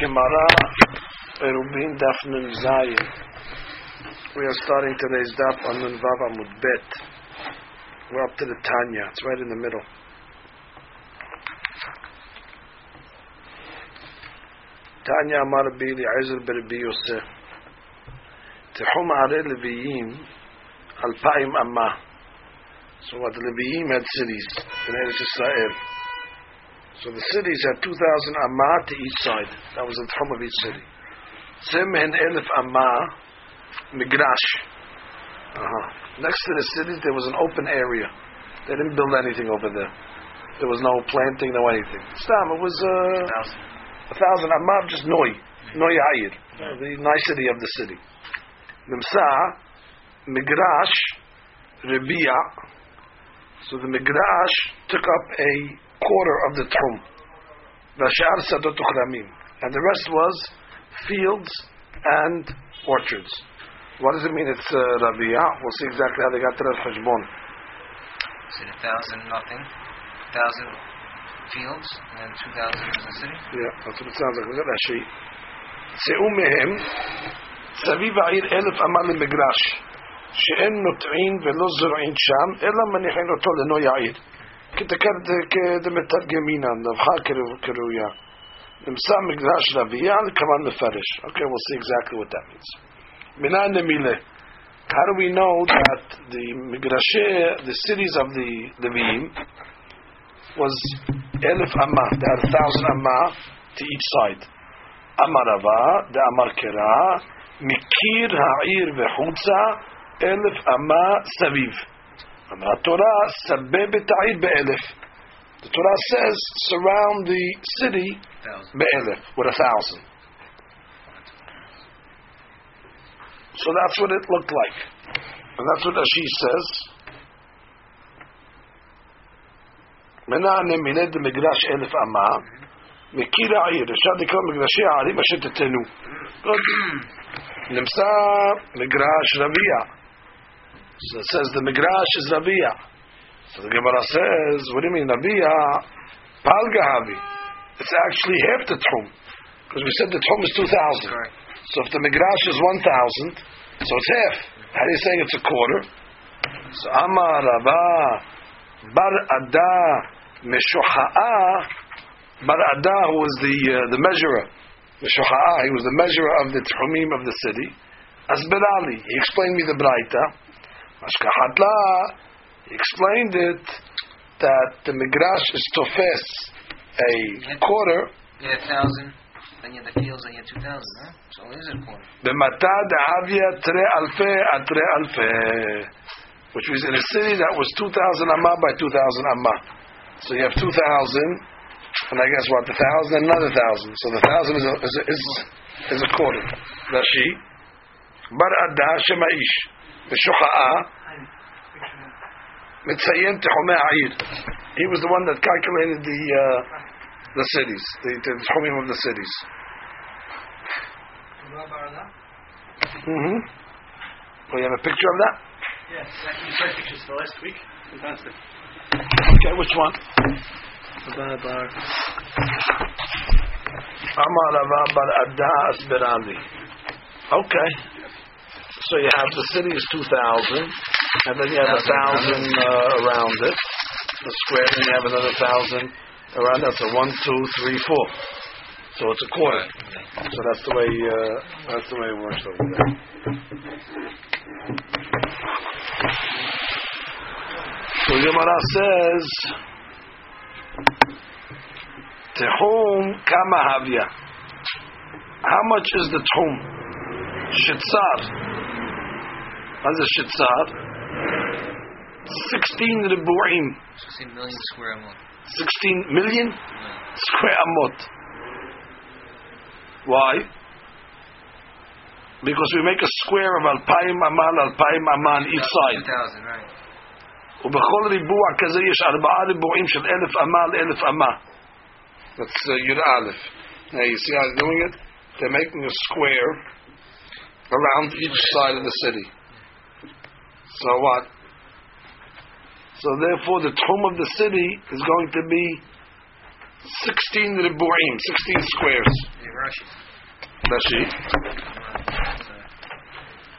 Gemara, Eruvin Daf Nun Zayin. We are starting today's Daf on Nun Vav Amud Bet. We're up to the Tanya. It's right in the middle. Tanya Amar Bili Aizer Berbi Yosef. Tehum Are Leviyim Alpaim Amma. So what the Leviyim had cities in Eretz Israel. So the cities had 2,000 Amma to each side. That was the Tehum of each city. Simhen Elif Amma Migrash. Uh-huh. Next to the cities there was an open area. They didn't build anything over there. There was no planting, no anything. Stam, it was uh, a thousand Amma, just Noi. Noi Ayir. The nicety of the city. Nimsa, Migrash, Rebia. So the Migrash took up a quarter of the Trum. Vashar Sadot Uchramim. And the rest was fields and orchards. What does it mean it's uh, Rabia? We'll see exactly how they got to that Hashbon. Is it a thousand nothing? A thousand fields and two thousand in the city? Yeah, that's what it sounds like. Look at that sheet. צאו מהם סביב העיר אלף אמה למגרש שאין נוטעין ולא זורעין שם אלא מניחין אותו לנוי העיר כדמתרגמינן נבחה כראויה נמצא מגרש רביע לכוון מפרש Okay, we'll see exactly what that means מנין נמילה How do we know that the Migrashe, the cities of the Levim, was Elif Amma, they had a thousand Amma to each side. Amarava, the Amar Kera, Mikir Ha'ir Vechutza, Elif Amma Saviv. Amar Torah, Sabbe Beta'ir Be'elif. The Torah says, surround the city Thousand. Be'elif, with a thousand. So that's what it looked like. And that's what Ashi says. מנענה מנד מגרש אלף אמה, מכיר העיר, אפשר לקרוא מגרשי הערים אשר תתנו. נמצא מגרש רביע. so it says the Migrash is Rabia. So the Gemara says, what do you mean Rabia? Palgahavi. It's actually half the Tchum. Because we said the Tchum is 2,000. So if the Migrash is 1,000, so it's half. How are you saying it's a quarter? So Amar Rabba Bar Ada Meshoha'a Bar Ada who was the, uh, the measurer. Meshoha'a, he was the measurer of the tumim of the city. Asberali, he explained me the Braita. Mashkahatla explained it that the Migrash is tofes a quarter. Yeah, a thousand. Then you have the fields, then you have two thousand, huh? So it is a quarter. matad avia tre alfe atre alfe. Which means in a city that was 2,000 amma by 2,000 amma. So you have 2,000, and I guess what, the 1,000 and another 1,000. So the 1,000 is a, is, is, is a quarter. Rashi. Bar adah shema'ish. V'shucha'a. Mitzayin Tehomei Ha'ir. He was the one that calculated the uh, the cities, the, the Tehomim of the cities. Mm-hmm. Well, you have a picture of that? Yes, I can the pictures for last week. Fantastic. Okay, which one? Bar Bar. Amar Bar Adda Asberali. Okay. So you have the city is 2,000, and then you have a 1,000 uh, around it, the square, and you have another 1,000 around that. So one, two, three, four. So it's a quarter. So that's the way uh, that's the way it works over there. So Gemara says, Tehum kama havya. How much is the tehum? Shitzar. What's a shitzar? 16 ribu'im. Sixteen million square amot. 16 million Yeah. square amot. Why? Because we make a square of alpayim amal, alpayim amal on each Two side. thousand, right? ובכל ריבוע כזה יש ארבעה ריבועים של אלף אמה לאלף אמה. That's uh, Yud Aleph. Now you see how they're doing it? They're making a square around each side of the city. So what? So therefore the tomb of the city is going to be 16 ribu'im, 16 squares. You're Rashi. Rashi. Uh,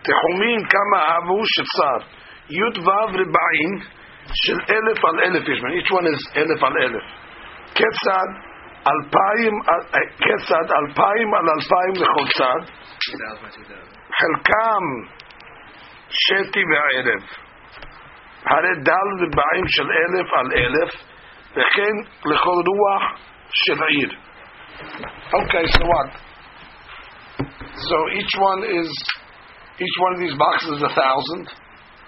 תחומין כמה אהבו שצר. י"ו רבעים של אלף על אלף יש בהם. each one is אלף על אלף. כיצד אלפיים, על- אה, כיצד אלפיים על אלפיים לכל צד, 2,000 by 2,000. חלקם שתי וערב. הרי דל רבעים של אלף על אלף, וכן לכל רוח של עיר. Okay, so what? So each one is, each one of these boxes is a thousand.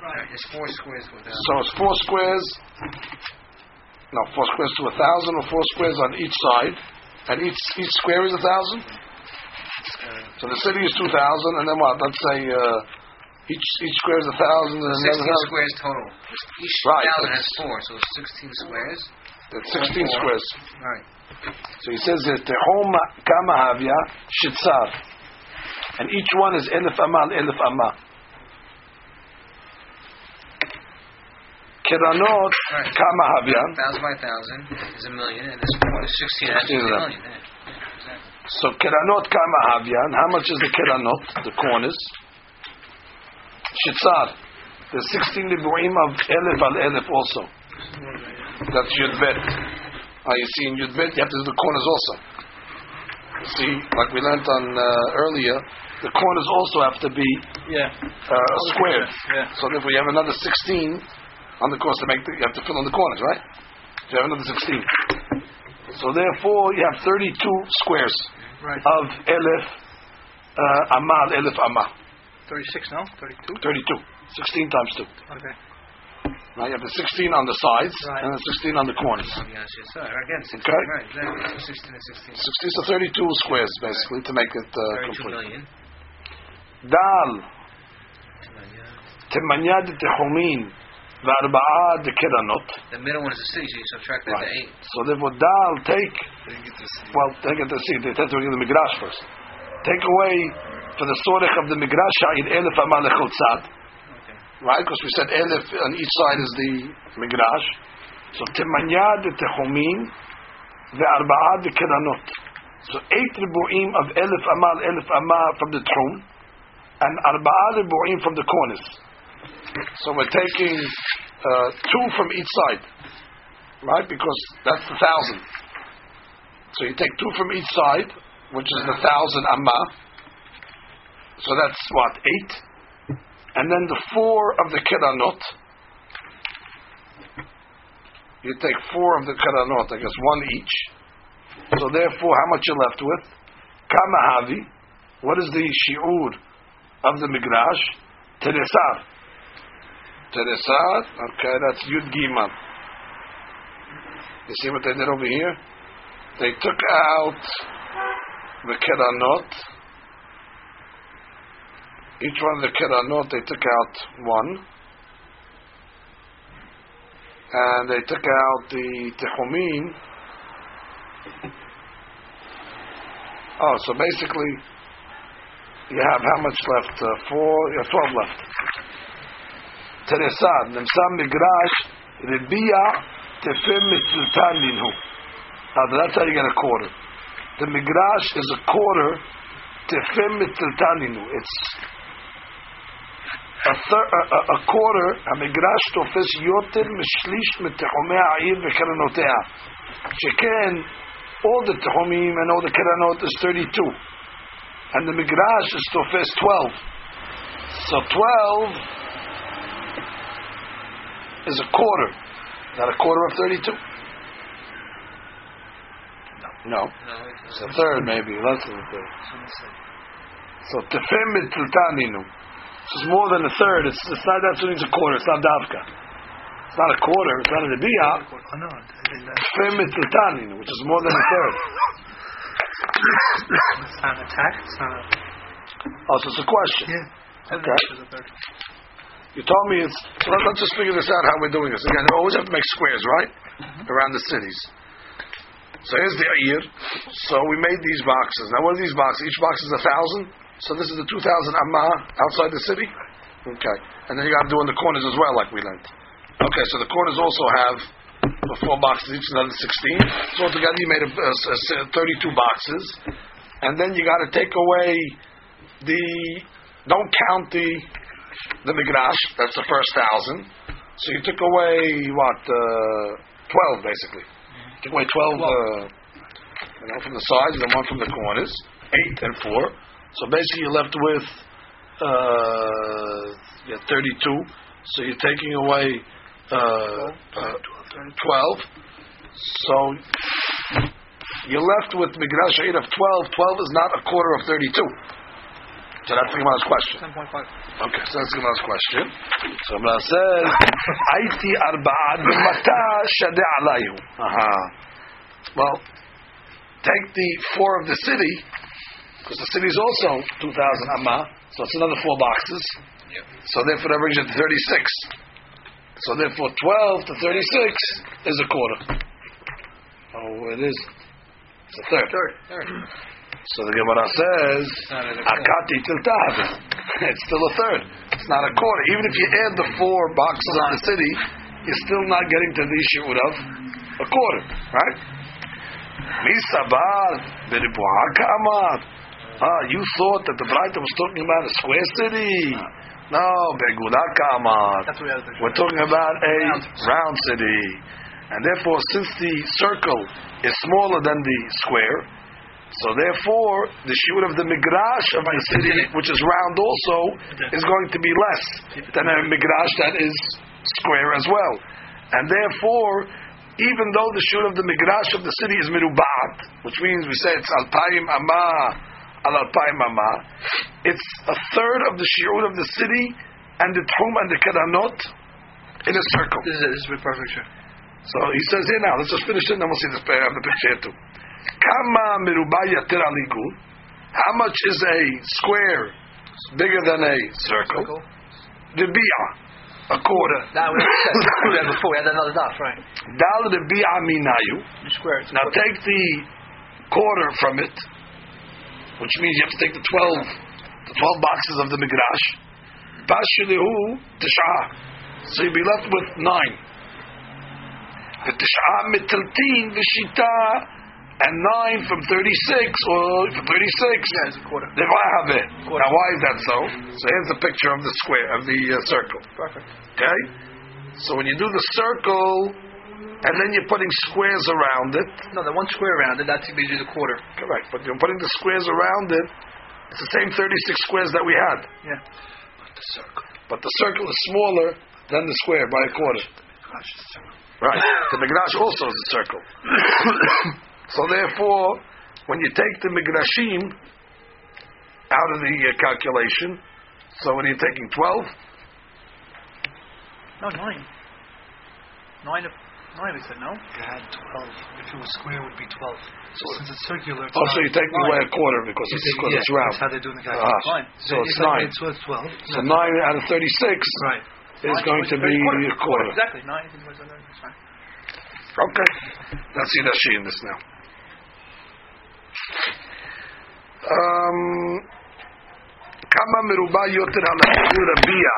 Right. It's four squares to a thousand. So it's four squares. No, four squares to a thousand, or four squares on each side, and each each square is a thousand. Uh, So the city is two thousand, and then what? Let's say uh, each each square is a thousand, and another 16 thousand. squares total. Each Right, thousand has four, so 16 squares. That's sixteen Four. squares. Right. So he says here, Tehom kama havya shitzar, and each one is elif amal elif amma. Kiranot Right. kama havya. Thousand by thousand is a million, and this one is 16 has 16 a million. Yeah. Exactly. So kiranot kama havyan. How much is the kiranot? The corners. Shitzar. There's 16 libuim of elif al elif also. That's yudbet. Ah, you see in yudbet you have to do the corners also. You see, like we learned on uh, earlier, the corners also have to be Yeah. uh, squared. Yeah. So therefore you have another 16 on the course to make the, you have to fill in the corners, right? So you have another 16. So therefore you have 32 squares Right. of elif uh, amal elif amma. 36 now? 32? 32. 16 times 2. Okay. Now you have the 16 on the sides Right. and the 16 on the corners. Oh, yeah, shit. So, again, 16. Okay. Right, exactly. So 16 and 16. 60 to 32 squares basically to make it uh, 32 complete. million. דל, Two million. תמניה דתחומין וארבעה דקרנות. The middle one is the city, so you subtract that Right. to 8. So therefore דל, take, well, take it to see, they have to give the migrash first. Take away for the sorech of the migrash in elif amal tzad. Right? Because we said elif on each side is the migrash. So temanya tehomim, the arba'ad de keranot. So eight ribu'im of elif amal, elif amal from the trum, and arba'ad ribu'im from the corners. So we're taking uh, two from each side. Right? Because that's the thousand. So you take two from each side, which is the thousand amma, so that's what eight, and then the four of the kiranot. You take four of the kiranot, I guess one each. So therefore, how much you're left with? Kamahavi. What is the shi'ur of the migrash? Teresar. Teresar. Okay, that's Yud Gimel. You see what they did over here? They took out the keranot. Each one of the keranot, they took out one. And they took out the tehumin. Oh, so basically, you have how much left? Uh, four, you have twelve left. Teresad, Nemsam Migrash, Rebia, Tefem Mitziltan Linhu. Now that's how you get a quarter. The Migrash is a quarter, Tefem Mitziltan Linhu. It's a, thir- a, a, a quarter, המגרש תופס יותר משליש מתחומי העיר וקרנותיה. שכן, all the תחומים and all the קרנות is 32. And the מגרש is תופס 12. So 12 is a quarter. Not a quarter of 32? No. No, It's a third maybe, less than a third. So tefem mitziltaninu. This is more than a third. It's, it's not what means a quarter. It's not davka. It's not a quarter. It's not a debiyah. Oh, no. Tefem mitziltaninu, which is more than a third. It's not an attack. It's not a. Oh, so it's a question. Yeah. Okay. You told me it's. So let, us just figure this out how we're doing this. Again, we always have to make squares, right? Mm-hmm. Around the cities. So here's the ear. So we made these boxes. Now, what are these boxes? Each box is a thousand. So this is the two thousand amma outside the city. Okay, and then you got to do in the corners as well, like we learned. Okay, so the corners also have the four boxes, each another sixteen. So altogether, you made a, a, a thirty-two boxes, and then you got to take away the. Don't count the the migrash. That's the first thousand. So you took away what uh, twelve basically. Took away twelve. Uh, you know, from the sides and one from the corners. Eight and four. So basically, you're left with uh, yeah, thirty-two. So you're taking away uh, uh, twelve. So you're left with migrash eight of twelve. Twelve is not a quarter of thirty-two. So that's the Gemara's question. 10.5. Okay, so that's the Gemara's question. So Gemara says, "Aiti arba'ad b'mata shadeh alayu." Aha. Well, take the four of the city, because the city is also two thousand amma, so it's another four boxes. Yep. So therefore, that brings it to thirty-six. So therefore, twelve to thirty-six is a quarter. Oh, it is. It's a third. Third. So the Gemara says, not a quarter. Akati tiltav. It's still a third. It's not a quarter. Even if you add the four boxes on the city, you're still not getting to the issue of a quarter, right? Misabar amar. Ah, you thought that the Braita was talking about a square city. No. We have to We're talking about a Round. city. And therefore, since the circle is smaller than the square, so therefore, the shoot of the migrash of the city, which is round also, is going to be less than a migrash that is square as well. And therefore, even though the shoot of the migrash of the city is mirubat, which means we say it's alpayim amma, al alpayim amma, it's a third of the shiur of the city and the tchum and the kedanot in a circle. This is. This is perfect. So he says here now, let's just finish it and then we'll see this pair uh, of the picture here too. Kama miruba yatir. How much is a square bigger than a circle? The a quarter. That we had before. We had another dot, right? Dal the minayu. The square. Now take the quarter from it, which means you have to take the twelve, the twelve boxes of the migrash. Bashilehu tisha. So you'll be left with nine. The tisha mitiltin v'shita, and nine from thirty-six or from thirty-six. Yeah, it's a quarter. Devahave. Now why is that so? So here's the picture of the square of the uh, circle. Perfect. Okay? So when you do the circle, and then you're putting squares around it, No, the one square around it. That's usually the quarter. correct, but you're putting the squares around it, it's the same 36 squares that we had. Yeah. But The circle. But the circle is smaller than the square by a quarter. Right. The Migrash also is a circle. so therefore, when you take the Migrashim out of the uh, calculation, so when you're taking 12, No, nine. Nine of nine. We said no. You had 12. If it was square, it would be 12. So since it's circular, it's oh, so not- you're taking away a quarter because You it's, take- because yeah, it's round. That's how they do in the Ah, calculation. Fine. so If it's I nine. made So it's 12. So nine out of thirty-six Right. is going to be a quarter. Exactly. Nine. I think it was another- It's fine. Okay, let's see Rashi in this now. Um, כמה מרובע יותר על החיבור רביע,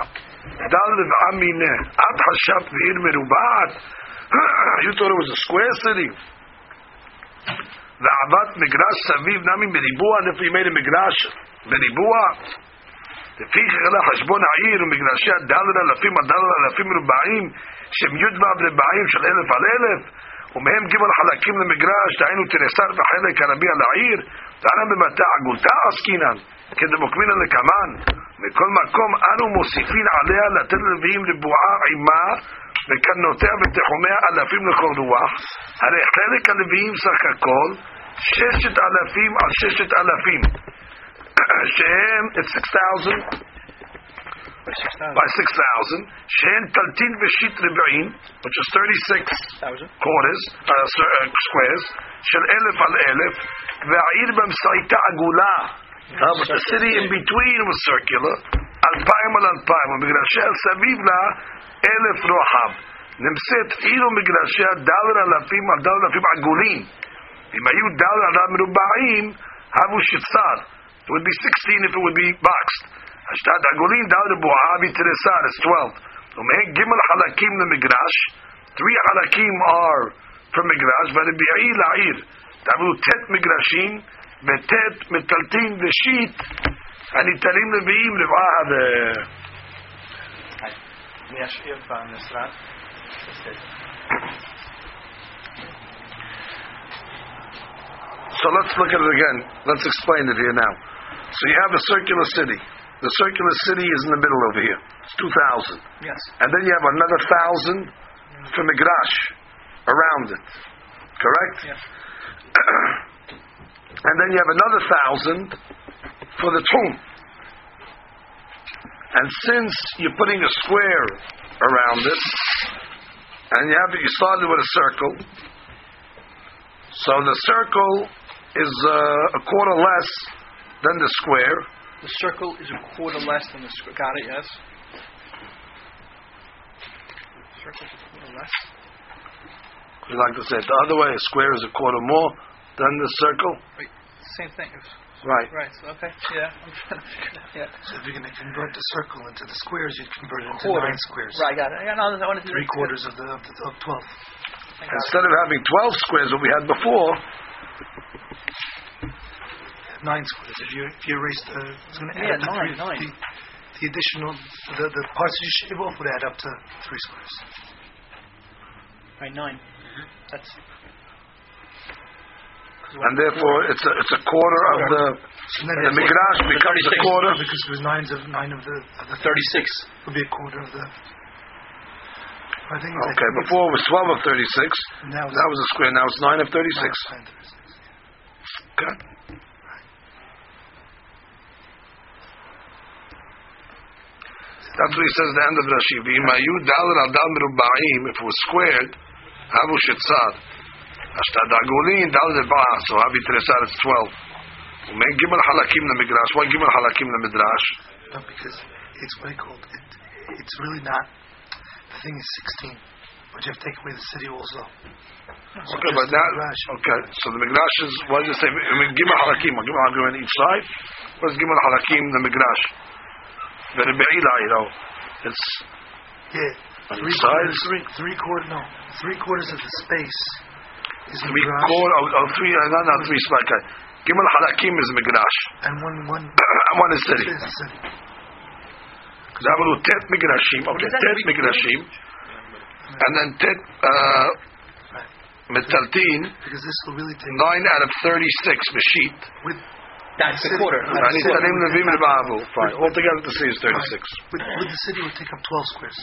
דל רבעה מיניה, את חשבת בעיר מרובעת? You thought it was a square city. ועבד מגרש סביב נמי בריבוע, if we made a מגרש בריבוע, לפי חלה חשבון העיר ומגרשי הדלר אלפים הדלר אלפים מרובעים שהם י' ו' רבעים של אלף על אלף ומהם ג' חלקים למגרש דהיינו תרסר וחלק הרבי על העיר דהנה במטע עגולתה עסקינן כדמוקמינן לקמן מכל מקום אנו מוסיפין עליה לתת ללוויים ריבועה עימה וקנותיה ותחומיה אלפים לכל רוח. הרי חלק הלוויים סך הכל ששת אלפים על ששת אלפים. שהם it's 6,000 By six thousand. by 6,000 שהם תלתין ושיט רבעים which is 36 Thousand. quarters uh, uh, squares של אלף על אלף והעיר באמצעיתה עגולה. But the city in between was circular. אלפיים על אלפיים ומגרשי סביב לה אלף רוחב. נמצאת עיר ומגרשי דלר אלפים על דלר אלפים עגולים. אם היו דלר על מרובעים הבו שצר. It would be 16 if it would be boxed. השתת עגולים דלר בועה בתריסר is 12 ומהם ג' חלקים למגרש. Three חלקים are from מגרש והרביעי לעיר. תעברו ט' מגרשים בט' מטלטין ושיט, הניתנים לוויים לבעה ו... So let's look at it again. Let's explain it here now. So you have a circular city. The circular city is in the middle over here. It's 2,000. Yes. And then you have another 1,000 for Migrash around it. Correct? Yes. and then you have another 1,000 for the tomb. And since you're putting a square around it, and you have you started with a circle, so the circle is uh, a quarter less than the square, The circle is a quarter less than the square. Got it, yes? Circle is a quarter less. we like to say it the other way, a square is a quarter more than the circle. Same thing. It's- Right. Right, so, okay. Yeah. I'm trying to figure it out. Yeah. So if you're going to convert the circle into the squares, you'd convert it into Quarter. nine squares. Right, got it. I got no, I wanted to Three quarters of the of, the, of twelve. I got it. Instead of having 12 squares that we had before, Nine squares. If you if you erase the, it's going to Yeah, add up to nine, three. nine. The, the additional the the parts you shave off would add up to three squares. Right, 9 mm-hmm. That's. And therefore it's a, it's a quarter of the, So the Migrash becomes a quarter. because it was nines of nine of the of the 36. would be a quarter of the. I think it's Okay, before it was 12 of 36. now That was a square. Now it's 9 of 36. Nine of 36. Okay. That's what he says at the end of Rashi. V'imayu dalar al dal if it was squared, havu shetzar. Ashtad agulin dal leba'a, so havi tresar, it's 12. Umen gimel halakim midrash. Why gimel halakim midrash? No, because it's what I called it. It's really not. The thing is sixteen, but you have to take away the city also. Okay, but now, okay, so the midrash is, what does it say? Gimel halakim, gimel halakim on each side? What's gimel halakim the midrash? The rebe'ila, you know, it's Yeah, on three each quarters. side. Three, three quarter. No, three quarters of the space is Three midrash, quarter, oh, oh, three, uh, not, not three, okay. Gimel halakim is midrash. and one one One is city. is the city. That will tet migrashim. Okay, tet three migrashim. And then tet uh, metaltin, Because this will really take nine out of 36 mashit. with That's the quarter. With And the he's city- telling the vim levavu. Fine. Altogether the city is 36. with, with the city will take up twelve squares.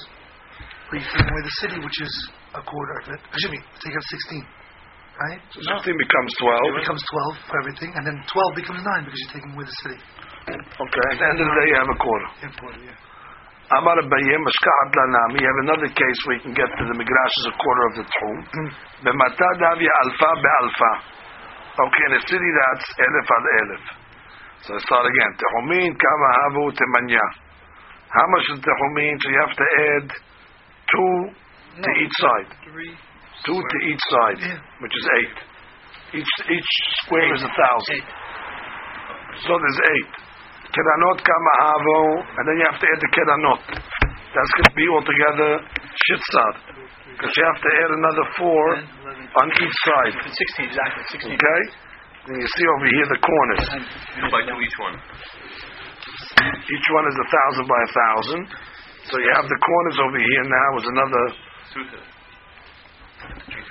But you take away the city, which is a quarter of it. Excuse me, take up sixteen, right? So 16 becomes It 12. becomes twelve for everything, and then twelve becomes nine because you're taking away the city. Okay, at the end of the day you have a quarter. Important, yeah. Amar Abayim, Mashkahat Lanami, you have another case where you can get to the Migrash as a quarter of the Tchum. Mm-hmm. B'matad Davya Alfa Be'alfa. Okay, in a city that's Elif al Elif. So I start again. Tehumin Kama Havu Temanya. How much is Tehumin? So you have to add two to each side. Three. Two to each side, Yeah. which is eight. Each each square is a thousand. Eight. So there's eight. Kedanot Kama Havu, and then you have to add the Kedanot. That's going to be altogether Shitzad. Because you have to add another four 10, 11, on each side. 16, exactly. 16. Okay? And you see over here the corners. Two by two each one. Each one is a thousand by a thousand. So you have the corners over here now is another.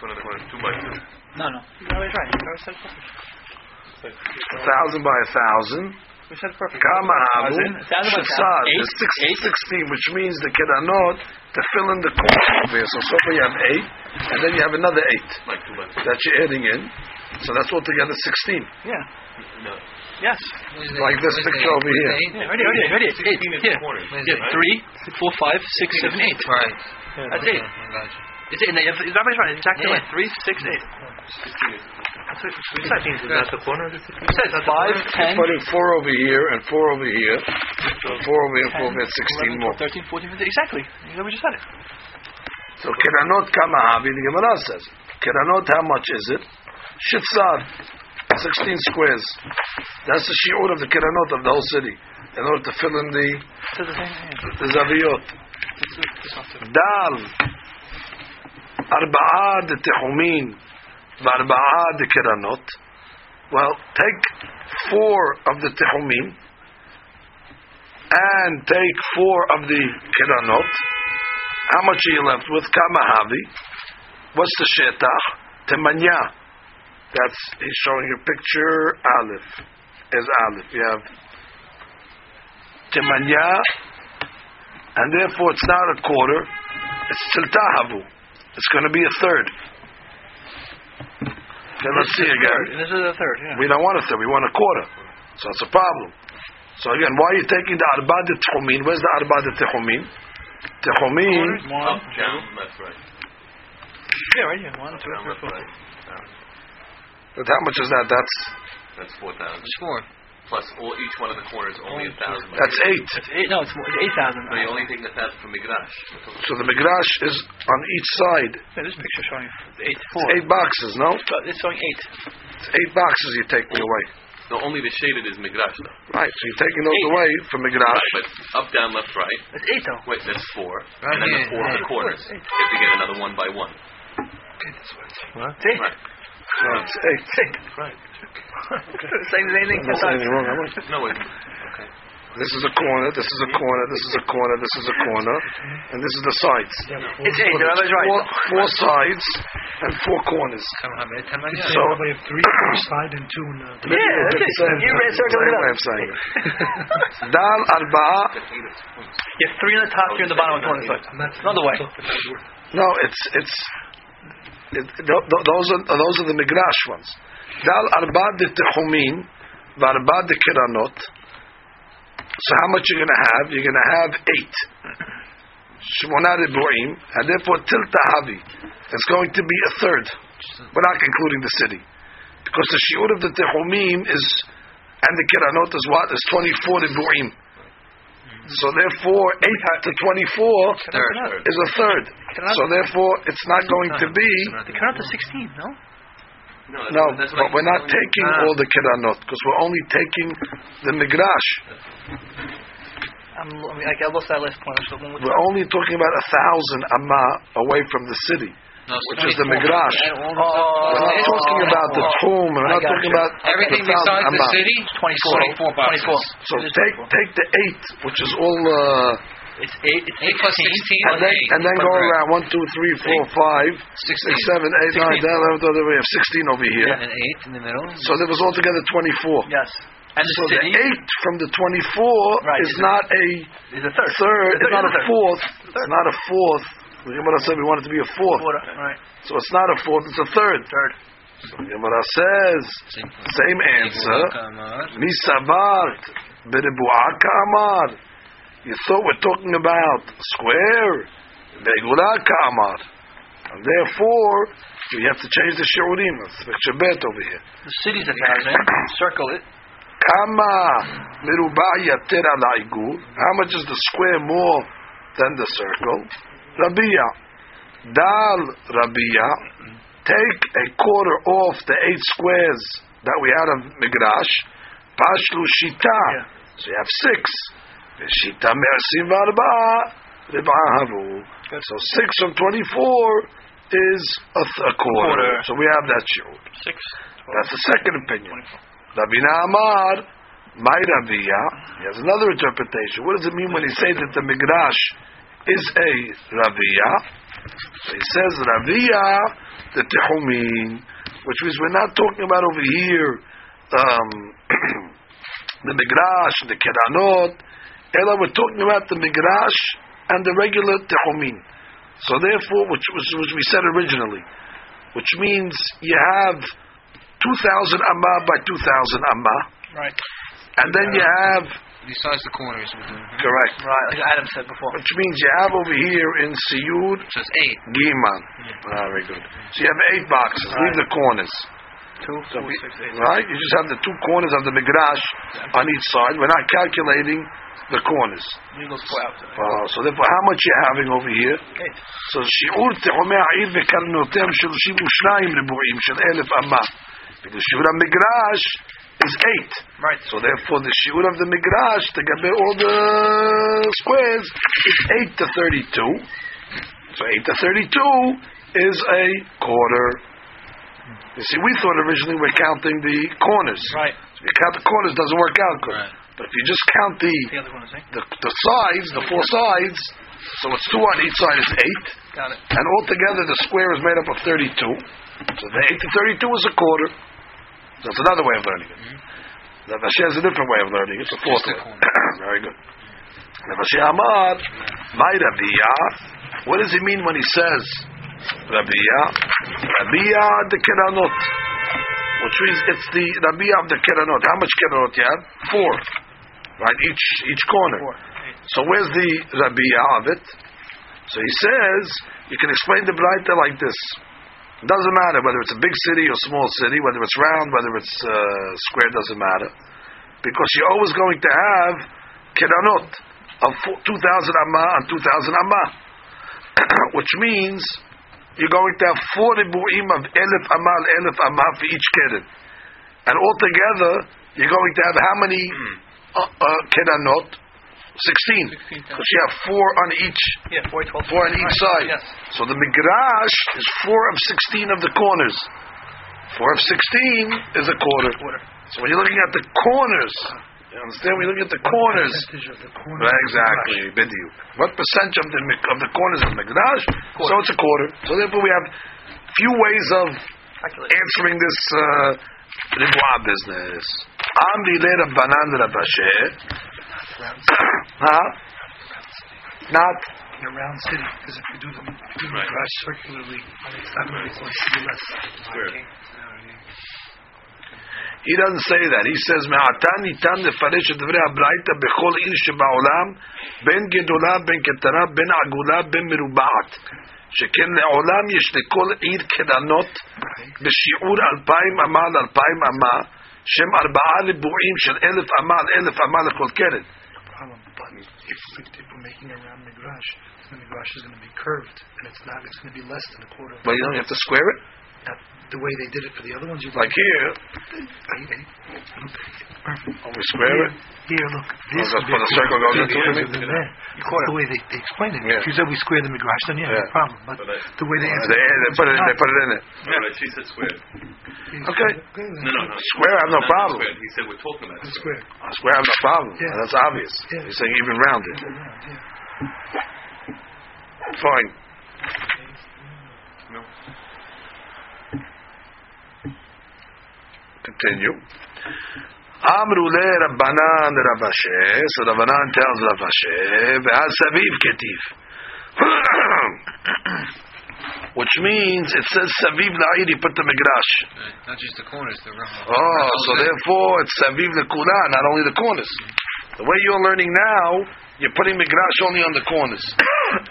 Two to each one of the corners, two by two. No, no. You always right. You always said perfect. A thousand by a thousand. We said perfect. Kama havu. Thousand, thousand by Shitzad. thousand. There's Eight. six, Eight. 16, which means the kedanot to fill in the corners over here. So so far you have eight, and then you have another eight Like two by two. that you're adding in. So that's altogether 16. Yeah. No. Yes. Like this picture over here. Yeah, ready, ready, ready. Eight. Here. Yeah, three, four, five, six, seven, eight. Right. That's eight. I got you. It's eight. and you have- right. Exactly Yeah. right. Three, six, eight. Sixteen is That's what we said. That's the corner. We said five, ten, Putting four over here and four over here. Four over here, four over here, 16 more. 13, 14, 15. Exactly. You know, We just said it. So kedanot kama havi, the Gemara says. Kedanot, how much is it? Shitzad, 16 squares. That's the shiur of the kedanot of the whole city. In order to fill in the, It the the zaviyot. It's- it's not the- Dal, arba'a tehumin, kedanot. Well, take four of the tehumim and take four of the kiranot. How much are you left with? Kamahavi. What's the shetach? Temanya. That's he's showing you a picture. Aleph is Aleph. You have Temanya, and therefore it's not a quarter. It's tiltahavu. It's going to be a third. Okay, let's see again. This is a third. Yeah. We don't want a third. We want a quarter. So it's a problem. So again, why are you taking the arba de techumin? Where's the arba de techumin? Techumin. One, Up, down, left, right. yeah, right here. One, two, Down, three, left, four. right. But how much is that? That's That's 4,000. It's four. Plus all, each one of the corners only a thousand. that's eight. It's eight. No, it's, more- it's eight thousand. No, you're only taking a thousand from Migrash. So the migrash is on each side. Yeah, this picture showing eight. It's Four. eight boxes, no? It's showing eight. It's eight boxes you're taking away. No, only the shaded is Migrash though. Right. So you're taking those Eight. away from migrash. But up, down, left, right. It's eight though. Wait, that's four. Right and then here. the four of the corners. Eight. You have to get another one by one. It's eight. Right. So it's eight. It's eight. Right. Same as anything. I'm not saying anything wrong. am I? No, wait. Okay. This is a corner. This is a corner. This is a corner. This is a corner, and this is the sides. It's eight. The other's right. Four, four sides and four corners. Kamahavi So- Everybody have three on each side and two in uh, the. Yeah, that's it. You ran circles same it up. of saying it. Dal arba. You have three on the top, three on the bottom, and two on the side. Another way. No, it's it's. It, th- th- those are those are the migrash ones. Dal arba de techumin, varba de kiranot. So how much you're going to have? You're going to have eight. Shmona ribuim, and therefore tilta havi. It's going to be a third. We're not including the city, because the shiur of the tehumim is and the kiranot is what is twenty four ribuim. So therefore, eight to twenty four Third. is a third. So therefore, it's not going to be. The current is sixteen. No. No, No, that's but we're not taking Ah. all the kiranot because we're only taking the migrash. I'm, I mean, I lost that last point. So when we We're only talking about a thousand amma away from the city, No, which is the migrash. Oh, We're not talking about the tomb. We're not talking you. about Everything the thousand besides the city, 24. 24 boxes. 24. So It is take 24. take the eight, which is all, uh, It's eight. It's 8 plus 16 and then 8. and then go around one, two, three, four, five, six, 16. seven, eight, nine, ten, eleven, twelve. We have sixteen over here. And 8 in the middle. So there was altogether twenty-four. Yes. And So the city eight from the twenty-four Right, is is not a is a third. third. It's not a fourth. It's not a fourth. The Gemara said we want it to be a fourth. Quarter. Right. So it's not a fourth. It's a third. Third. So the Gemara says same answer. Misavart beribu'a ka'amar. You thought we're talking about square. Begula ka'amar. And therefore, you have to change the shiurim. It's bet over here. The city's a thousand. Circle it. Kama miruba yater al. How much is the square more than the circle? Rabia. Dal Rabia. Take a quarter off the eight squares that we had of Migrash. Pashlu Shita. So you have six. Shita me'asim v'arba. Rib'ahavu. So six from twenty-four is a, th- a quarter. Quarter. So we have that shiur. Six. That's the second opinion. Rabina Amar, my Rabia, he has another interpretation. What does it mean when he says that the Migrash is a Rabia? So he says Rabia, the Tehumin, which means we're not talking about over here um, the Migrash, the Keranot, Ella, we're talking about the Migrash and the regular Tehumin. So therefore, which, was which we said originally, which means you have 2,000 amma by 2,000 amma, Right. and then you have, Besides the corners. correct, Right. Like Adam said before. which means you have over here in Siyud, So it's 8. Giman. Ah, very good. So you have eight boxes, leave the corners. Two, So four, we- six, eight. Right? You just have the two corners of the Migrash on each side. We're not calculating the corners. Eagles four out. Uh, so therefore, how much you having over here? Eight. So שיעור תחומי העיר וקרנותיהם שלושים ושניים ריבועים של אלף אמה. ושיעור המגרש is eight. Right. So therefore, the shiur of the migrash, to get all the squares, is eight to thirty-two. So eight to thirty-two is a quarter. You see, we thought originally we're counting the corners. Right. If you count the corners, it doesn't work out good. Right. But if you just count the, The the the sides, the four sides, so it's two on each side is eight, Got it. and altogether the square is made up of thirty-two. So the eight to thirty-two is a quarter. That's another way of learning it. The Rashi has a different way of learning it. It's a fourth way. Very good. The Rashi Amar, my Rabbiya. What does he mean when he says Rabbiya? Rabbiya the Keranot. Which means it's the Rabbiya of the Keranot. How much Keranot you have? Four. Right? Each each corner. So where's the Rabbiya of it? So he says, you can explain the Braita like this. It doesn't matter whether it's a big city or small city, whether it's round, whether it's uh, square, doesn't matter. Because you're always going to have kiranot of 2,000 amma and 2,000 amma. Which means you're going to have four ribu'im of elif amma al elif amma for each kiran. And altogether, you're going to have how many uh, uh? 16. 16, Because you have four on each Yeah, four, four on each side. Yes. So the migrash is four of sixteen of the corners. Four of sixteen is a quarter. Quarter. So when you're looking at the corners, you understand? When you're looking at the corners, of the corner. right, exactly. What percentage of the of the corners is migrash? So it's a quarter. So therefore, we have few ways of answering this uh, business. Amri le Rabbanan Rabashe. Huh? Not in a round city. Because if you do the, if you do the Right. garage circularly, it's not going to be less. Square. He doesn't say that. He says, "מעתה ניתן לפרש את דברי הברייתא בכל עיר שבעולם, בין גדולה, בין קטנה, בין עגולה, בין מרובעת. שכן לעולם יש לכל עיר קרנות בשיעור אלפיים אמה על אלפיים אמה, שהם ארבעה ריבועים של אלף אמה על אלף אמה לכל קרן. problem. But if, if we're making a round midrash, the midrash is going to be curved, and it's not. It's going to be less than a quarter. But you don't have to square it. Not the way they did it for the other ones. You Like here, Perfect. when we square it, Here, look. Oh, this that's where the circle goes into it? Than there. The way they, they explain it. Yeah. If you said we square the midrash, then yeah, Yeah. no problem. But But I- the way they answer they, they put it, they put it in it. No, no, she said square. Okay. No, no, no. Square, I have no problem. Square. He said we're talking about square. square. Oh, square, I have no problem. Yeah. That's obvious. Yeah. He's saying even rounded. Yeah. Fine. No. Continue. Amru le Rabbanan Ravashe. So Rabbanan tells Ravashe, Ve'al Saviv Ketiv. Which means it says Saviv La'ir, he put the Migrash. Right. Not just the corners, the round. Oh, so therefore it's Saviv Lekula, not only the corners. The way you're learning now, you're putting Migrash only on the corners.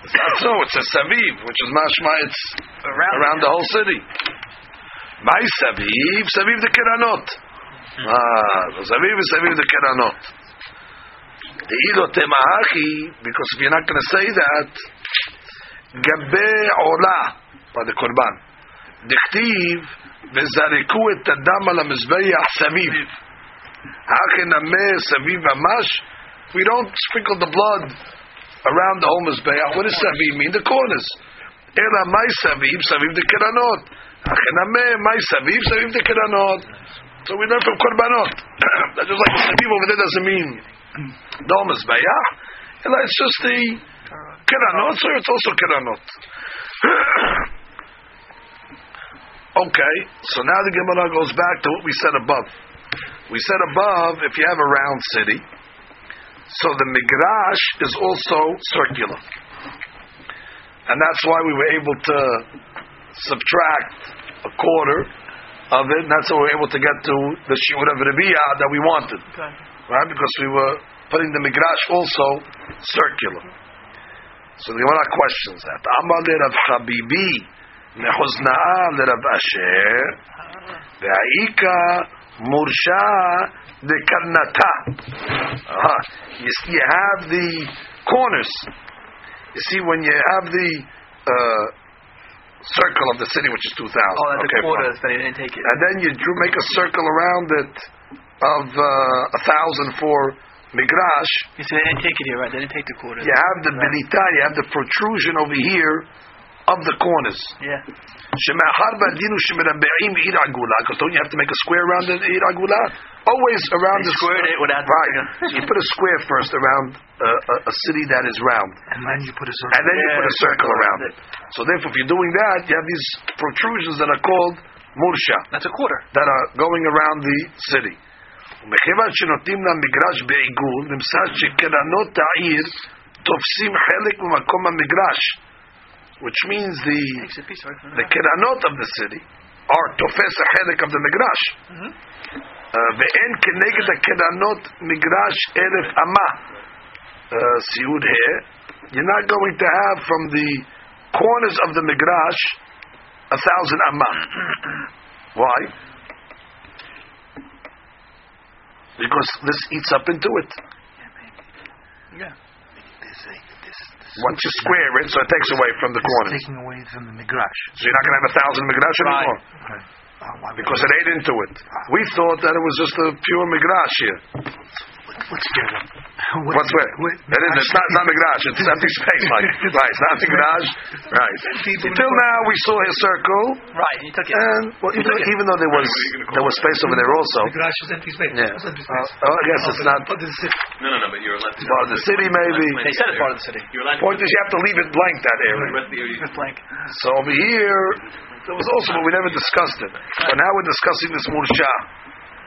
It's not so, it's a Saviv, which is mashma, it's Around. around the whole city. My Saviv, Saviv the Kiranot. Ah, so Saviv is Saviv the Kiranot. The Ilo Temahachi, because if you're not going to say that, Gabe Ola, by the Korban. דכתיב וזרקו את הדם על המזבח סביב. הכי נמה סביב ממש. We don't sprinkle the blood around the whole mizbeach. What does סביב mean? The corners. אלא מאי סביב? סביב דקרנות. Achenameh, my saviv, saviv the keranot. So we learn from korbanot. That's just like saviv over there doesn't mean domas bayah. Ela it's just the keranot, so it's also keranot. okay, so now the Gemara goes back to what we said above. We said above, if you have a round city, so the migrash is also circular. And that's why we were able to subtract a quarter of it, and that's how we're able to get to the shiur of Rabiyah that we wanted. Okay. Right? Because we were putting the migrash also circular. So the Gemara questions that. Amar Rav Habibi mechuzna'a le Asher ve'aika mursha de karnata. Uh-huh. You, see, you have the corners. You see, when you have the uh, circle of the city, which is 2,000. Oh, that's okay, the quarters, but he didn't take it. And then you drew, make a circle around it of uh, a thousand for migrash. You see, they didn't take it here, right? They didn't take the quarters. You have the belita, you have the protrusion over here of the corners. Yeah. שמאחר והדין הוא שמרבעים עיר עגולה, because don't you have to make a square around the עיר עגולה? Always around They the squared it without- right. So you put a square first around uh, a, a city that is round, And then you put a circle. and then you Yeah, put a circle circle around around it. So therefore, if you're doing that, you have these protrusions that are called mursha That's a quarter. that are going around the city. ומכיוון שנותנים למגרש בעיגול, נמצא שקרנות העיר תופסים חלק ממקום המגרש, which means the Takes a piece right from the קרנות of the city are תופס החלק of the מגרש. Uh, ואין כנגד הקרנות מגרש אלף אמה. Uh, סיוד here, you're not going to have from the corners of the מגרש a thousand אמה. Why? Because this eats up into it. Yeah. Once you square it, so it takes away from the corners. taking away from the migrash. So you're not going to have a thousand migrash anymore. Okay. Because it ate into it. We thought that it was just a pure migrash here. What's here? What's where? It is. It's not, not migrash. It's empty space. Like, right. It's not migrash. Right. Until now, we saw a circle, Right. You took it. and well, even, even though there was there was space over there also. Migrash is empty space. Yeah. It's empty Uh, oh, I guess it's not But this is it. No, no, no, but you're allowed to. part of the city, maybe. They said it's part of the city. You're allowed to. Point is, you have to leave it blank that area. rest of the area. It's blank. So over here, there was also, but we never discussed it. But now we're discussing this mursha.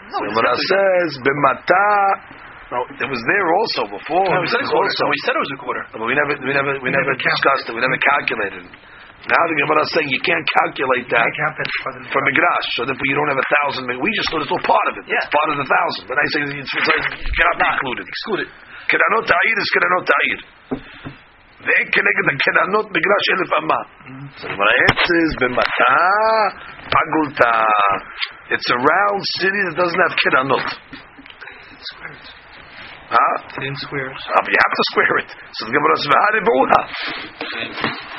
No, So what says, b'mata. No, it was there also before. No, we said It a was quarter. also, So we said it was a quarter. but we never, we never, we never discussed it. We never calculated it. Now the Gemara is saying you can't calculate that I count that for the for migrash, so therefore you don't have a thousand. We just thought it's all part of it. Yeah. It's part of the thousand. But I say it's, it's, it cannot be included. Excluded. קרנות העיר is קרנות העיר. ואין כנגד הקרנות מגרש אלף אמה. So the Gemara answers, במטה עגולתה. It's a round city that doesn't have Huh? They. Uh, you have to square it. So the Gemara says, "V'haribuna."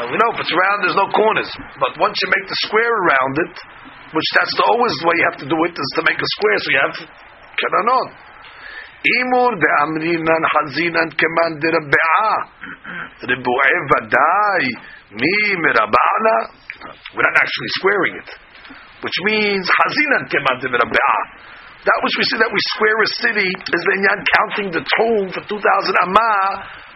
We know if it's round, there's no corners. But once you make the square around it, which that's the always the way you have to do it is to make a square. So you have kananot. Imur de amrinan hazinan keman de ribu'e vadai mi mirabana. We're not actually squaring it, which means hazinan keman de rabbe'a. That which we say that we square a city is the inyan counting the tomb for 2,000 amah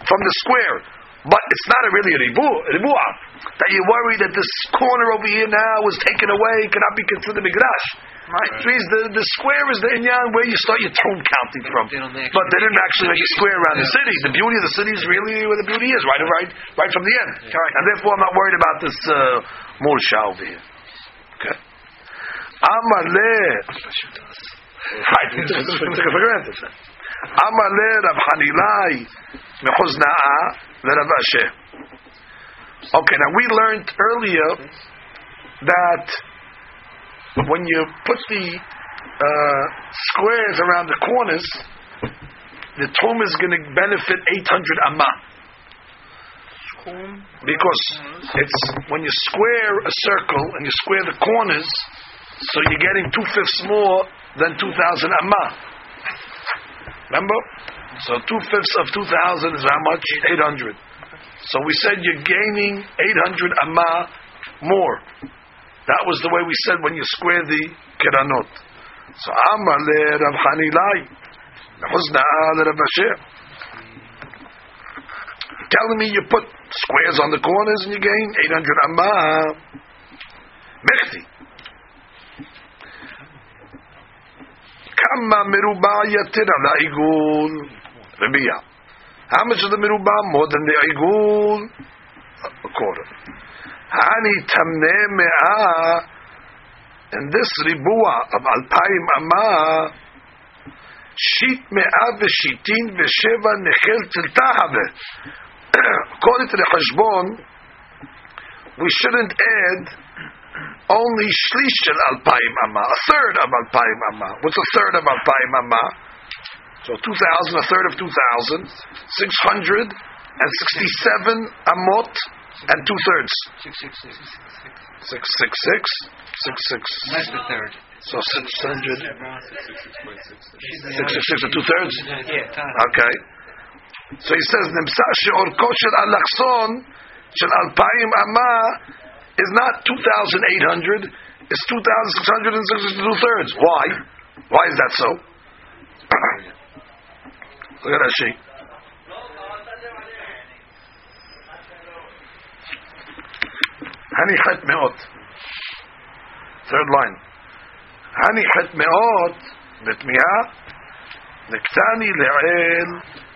from the square. But it's not a really a ribu, ribu'ah. That you worry that this corner over here now was taken away, cannot be considered migrash. Right. Means the, the square is the inyan where you start your tomb counting from. They But they didn't actually make a square around the city. The beauty of the city is really where the beauty is, right, right, right from the end. And therefore, I'm not worried about this uh, mursha over here. Okay. Amale. It for granted. Amale Rav Hanilai mechuzna'a leRav Ashi. Okay, now we learned earlier that when you put the uh, squares around the corners, the tomb is going to benefit 800 amma. Because it's when you square a circle and you square the corners, so you're getting two fifths more than 2,000 amma. Remember? So two fifths of 2,000 is how much? 800. So we said you're gaining 800 amma more. That was the way we said when you square the kiranot. So amma le Rav Hanilai, Huzna'a le Rav telling me you put squares on the corners and you gain 800 amma. Mechti. Kama merubah yatira la igul. Rabia. How much is the merubah? More than the igul? A quarter. Hani tamne me'ah. And this ribua of alpayim amma, sheet me'ah v'shitin v'sheva nechel tiltahave. According to the Hashbon, we shouldn't add only shlish shel alpayim amma, a third of alpayim amma. What's a third of alpayim amma? So 2,000, a third of 2,000, 667 amot, and two thirds. Six, six, six. Six six six six six. That's the third. So six hundred Six, six six six and two thirds. Yeah, time. Okay. So he says Nimsa she'orko shel alachson של אלפיים אמה is not 2,800, it's 2,662 thirds. Why? Why is that so? Look at that sheet. הני חטא מאות. Third line. הני חטא מאות בתמיהה נקטני לעיל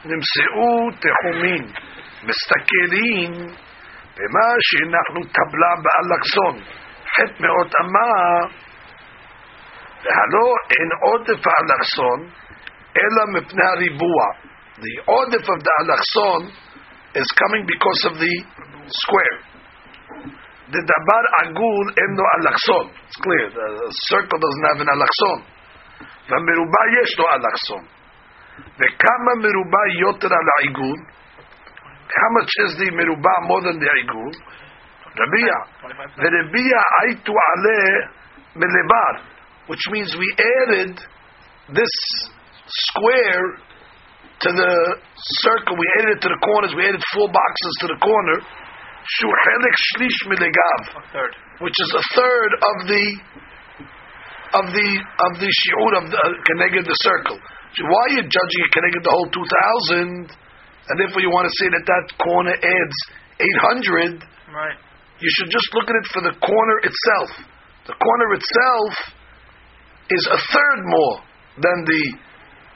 נמצאו תחומים מסתכלים במה שאנחנו טבלה באלכסון חטא מאות אמה והלא אין עודף האלכסון אלא מפני הריבוע. The עודף of the אלכסון is coming because of the square. The dabar agul אין לו אלכסון it's clear. The circle doesn't have an אלכסון והמרובע יש לו אלכסון וכמה מרובע יותר על העיגול How much is the meruba more than the igul? Rabia. The rabia aitu ale melebar, which means we added this square to the circle. We added it to the corners. We added four boxes to the corner. Shuhelik shlish melegav, which is a third of the of the of the shiur of the uh, the circle. So why are you judging it connected the whole two thousand? And therefore you want to say that that corner adds eight hundred. Right. You should just look at it for the corner itself. The corner itself is a third more than the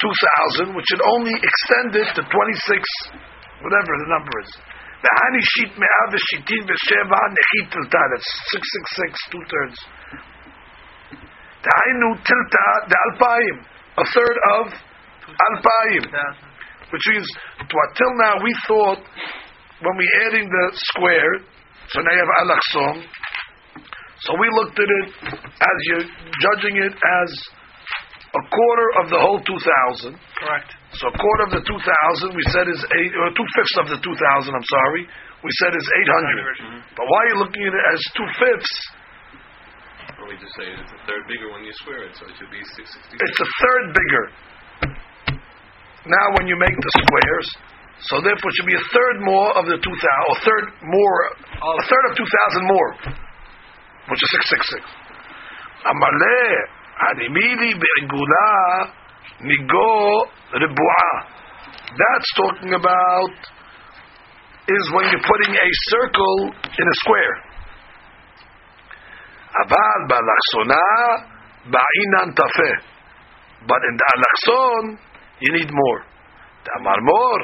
two thousand, which should only extend it to twenty six, whatever the number is. The hani sheet me'av v'shitin v'sheva nechit tilta. That's six six six, two thirds. Tilta the alpayim, a third of alpayim, Thousand. Which means to until now we thought when we adding the square, so now you have alaksom. So we looked at it as you're judging it as a quarter of the whole two thousand. Correct. So a quarter of the 2,000 we said is eight, or two fifths of the 2,000, I'm sorry, we said is 800. But why are you looking at it as two fifths? Or we just say it's a third bigger when you square it, so it should be 666. It's a third bigger. Now when you make the squares, so therefore it should be a third more of the 2,000, or third more, a third of 2,000 more, which is 666. Amaleh, Hanimili be'igula nigo. That's talking about is when you're putting a circle in a square. Aval ba'inan. But in the alachson, you need more. The amar more,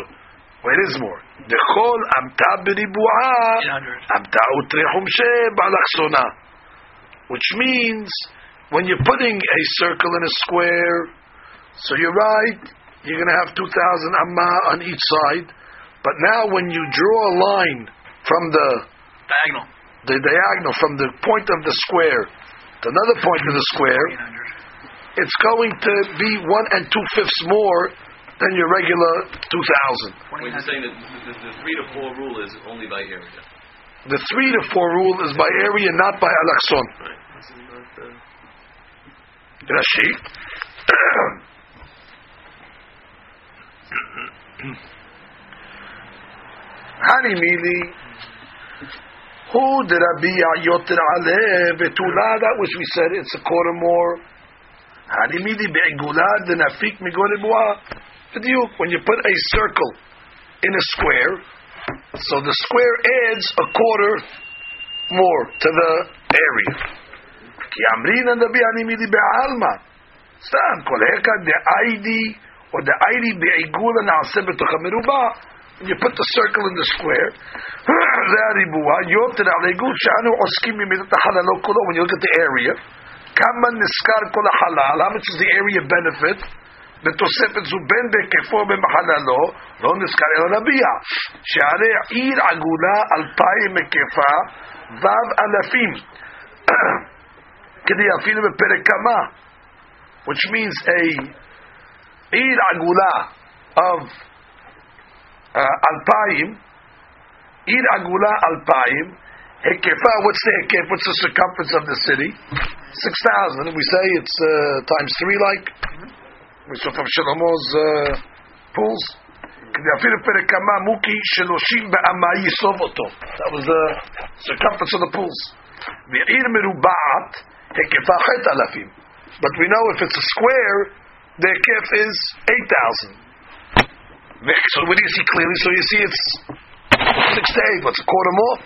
where is more? The chol amta b'ribu'a 800. amta ba'alachsona. Which means, when you're putting a circle in a square, so you're right, you're going to have 2,000 amma on each side, but now when you draw a line from the Diagonal. the diagonal from the point of the square to another point of the square, 800. It's going to be one and two fifths more than your regular 2,000. When you're saying that the, the, the three to four rule is only by area. The three to four rule is by area, not by alakson. Right. This is not, Rashi. Hani mili. Who did Rabbi Yoter Ale betula? That which we said it's a quarter more. Hani mili be'igulad the nafik migore bua. When you put a circle in a square, so the square adds a quarter more to the area. כי אמרין הנביא אני מידי בעלמא. סתם, כל הקא דאיידי, או דאיידי בעיגולה נעשה בתוך המרובע. When you put the circle in the square, זה הריבוע, יותר על עיגול שאנו עוסקים במידת החללו כולו, when you look at the area, כמה נזכר כל החלל, how much is the area benefit? בתוספת זו בין בהיקפו ובין בחללו, לא נזכר אלא נביע, שהרי עיר עגולה אלפיים היקפה, וו אלפים. כדי אפילו בפרק כמה, which means a עיר עגולה of uh, אלפיים, עיר עגולה אלפיים, Hekefa, ah, what's the hekef? What's the circumference of the city? 6,000. We say it's uh, times 3 like. We saw from Shlomo's uh, pools. That was the circumference of the pools. Ah, but we know if it's a square, the hekef is 8,000. So what do you see clearly? So you see it's 6 to 8, what's a quarter more?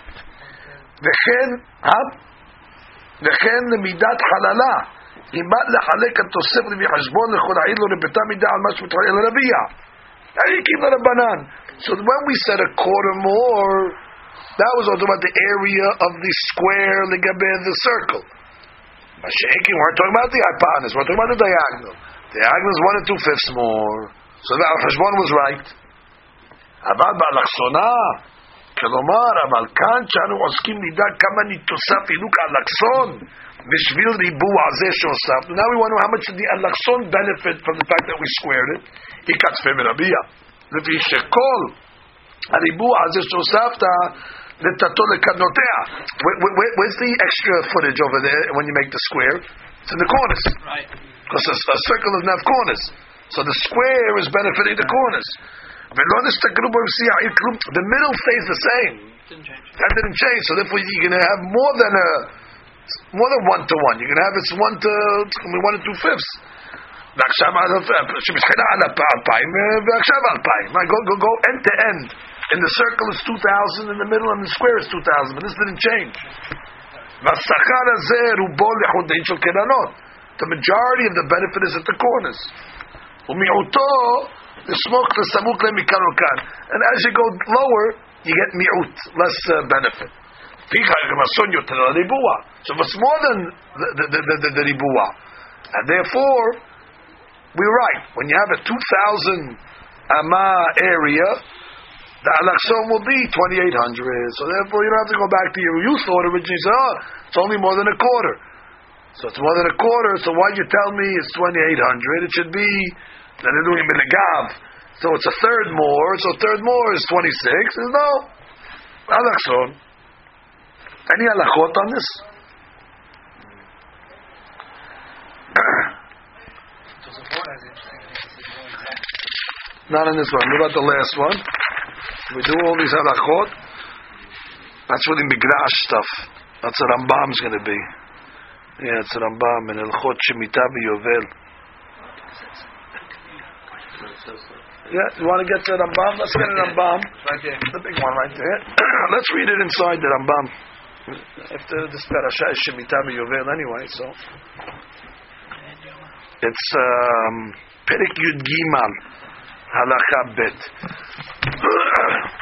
וכן, אה? וכן למידת חללה. אם בא לחלק התוספת לפי חשבון לכל העיר לא לביתה מידה על מה שמתחלק אל הרביע. Arikim Rabbanan. So when we said a quarter more, that was all about the area of the square, the the circle. Mashiachim, we're talking about the hypotenuse, we're talking about the diagonal. The diagonal is one and two fifths more. So the Al-Hashbon was right. אבל באלכסונה, כלומר, אבל כאן שאנו עוסקים נדע כמה נתוסף עילוק אלכסון בשביל ריבוע זה שהוספנו. Now we want to know how much did the אלכסון benefit from the fact that we squared it. היא כתפי מרביע. לפי שכל הריבוע הזה שהוספת לטאטו לקדנותיה. Where's the extra footage over there when you make the square? It's in the corners. Right. Because a, a circle doesn't have corners. So the square is benefiting the corners. ולא נסתכלו בו העיר כלום. The middle stays the same. Didn't change. That didn't change. So therefore you're going to have more than a more than one to one. You're going to have it's one to it's going to be one and two fifths. ועכשיו שמתחילה על אלפיים ועכשיו אלפיים. Go, go, go end to end. In the circle is 2,000, in the middle and the square is 2,000, but this didn't change. והשכר הזה רובו לחודין של קרנות. The majority of the benefit is at the corners. ומיעוטו the smoke the samuk mikan ukan. And as you go lower, you get mi'ut, less uh, benefit. So it's more than the, the, the, the, the ribuwa, and therefore, we're right. When you have a 2,000 ama uh, area, the alakson will be 2,800. So therefore, you don't have to go back to your, you thought originally, you said, oh, it's only more than a quarter. So it's more than a quarter, so why you tell me it's 2,800? It should be that they're doing in the. So it's a third more. So third more is 26. There's no alakson. Any alachot on this? Not in this one. What about the last one? We do all these halachot. That's really migrash stuff. That's what Rambam's going to be. Yeah, it's Rambam in Elchot Shemitah Yovel. Yeah, you want to get the Rambam? Let's get a Rambam. Right there. The big one right there. Let's read it inside the Rambam. After this parasha is Shemitah Yovel anyway, so. It's um, Perik Yud Gimal, Halakha Bet.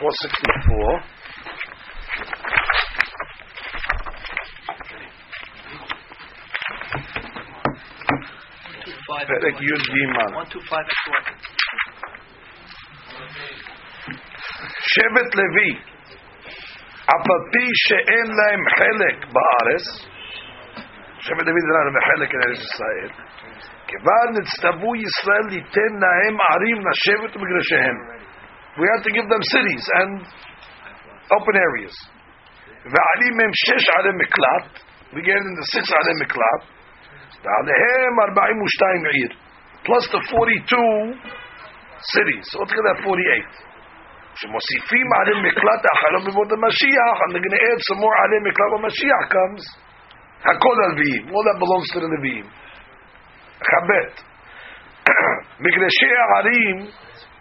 Four sixty-four. 125 פרק י"ג. 125 שבט לוי, אף על פי שאין להם חלק בארץ, שבט לוי זה להם חלק בארץ ישראל, כיוון נצטוו ישראל ליתן להם ערים לשבת ומגרשיהם. We had to give them cities and open areas. ועלים הם שש ערי מקלט, we gave them the six ערי מקלט, ועליהם ארבעים ושתיים עיר, plus the 42 cities, that 48. שמוסיפים עלי מקלט האחרון במות המשיח, and they're going to add some more עלי מקלט Mashiach comes, הכל הלוויים, all that belongs to the. חבט, מגרשי הערים,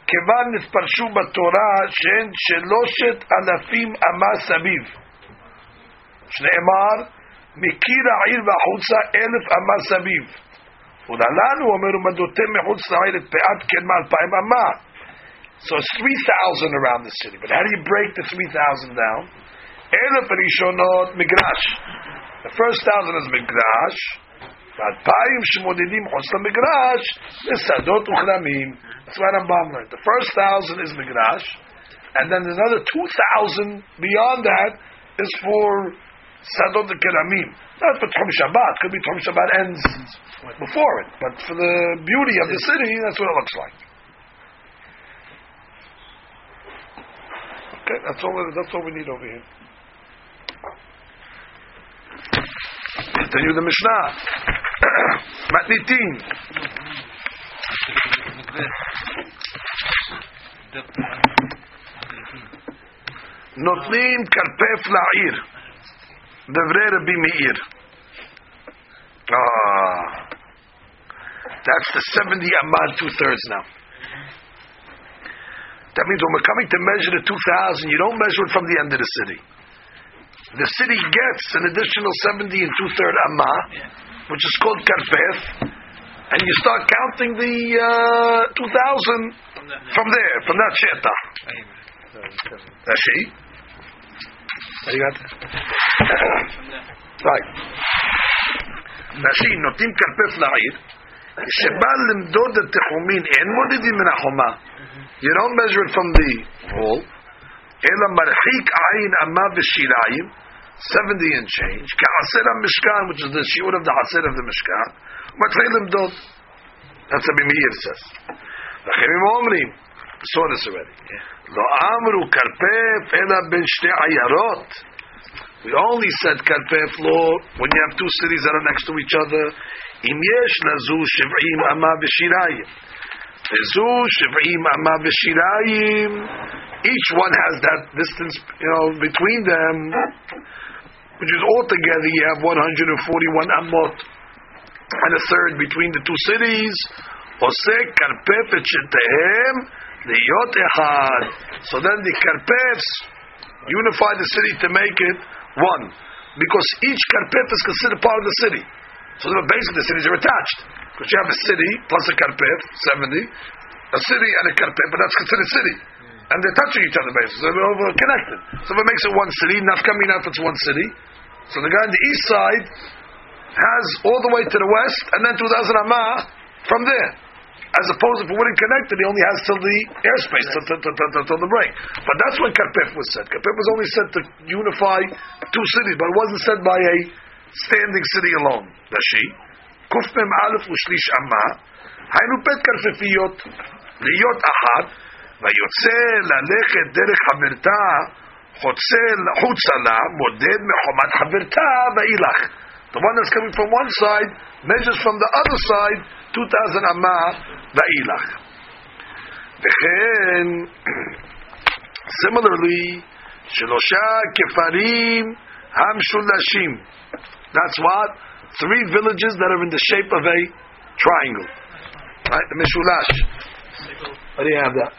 כיוון נתפרשו בתורה שהן שלושת אלפים אמה סביב. שנאמר, מקיר העיר והחוצה אלף אמה סביב. ולהלן הוא אומר, ומדותם מחוץ לעיר את פאת כן מאלפיים אמה. So it's 3,000 around the city. But how do you break the 3,000 down? Elef Rishonot Migrash. The first thousand is Migrash. ואלפיים שמודדים חוץ למגרש, לשדות וכרמים. That's what Rambam learned. The first thousand is Migrash, and then another two thousand beyond that is for Sadot and Keramim. Not for Tchum Shabbat. Could be Tchum Shabbat ends before it, but for the beauty of the city, that's what it looks like. Okay, that's all. That's all we need over here. Continue the Mishnah. מתניתין, נותנים כרפף לעיר, Devrei Rabbi Meir. Ah, that's the 70 Amad, two thirds now. That means when we're coming to measure the 2,000, you don't measure it from the end of the city. The city gets an additional 70 and two third Amma, which is called Karpef, and you start counting the uh, 2,000 from there, from that Shetah. That's she. you got there? right. Rashi, נותנים כרפף לעיר, שבא למדוד את תחומין, אין מודדים מן החומה. You don't measure it from the wall, אלא מרחיק עין אמה ושיריים, 70 and change, כעשר המשכן, which is the שיעור of the עשר of the משכן, מתחיל למדוד. That's what Meir says. אחרים אומרים, saw this already. לא אמרו כרפף אלא בין שתי עיירות. We only said karpef law when you have two cities that are next to each other. אם יש לזו שבעים אמה ושיריים. לזו שבעים אמה ושיריים. Each one has that distance, you know, between them, which is altogether you have 141 amot and a third between the two cities. עושה כרפף את שתיהם the echad. So then the karpets unify the city to make it one, because each karpet is considered part of the city. So basically, the cities are attached. Because you have a city plus a karpet, seventy, a city and a karpet, but that's considered city. And they're touching each other basically, so they're over connected. So if it makes it one city, coming if it's one city. So the guy on the east side has all the way to the west and then to the Azramah from there As opposed if it wouldn't connect it, he only has till the airspace, till, till, till, till, till the break. But that's when Karpef was said. Karpef was only said to unify two cities, but it wasn't said by a standing city alone. Rashi. Kufmem Aleph Ushlish Amma. היינו בית כרפפיות, להיות אחת, ויוצא ללכת דרך חברתה, חוצה חוצה לה, מודד מחומת חברתה, ואילך. The one that's coming from one side measures from the other side 2,000 amah ואילך. וכן, similarly, שלושה כפרים המשולשים. That's what? Three villages that are in the shape of a triangle. Right? Do you have that?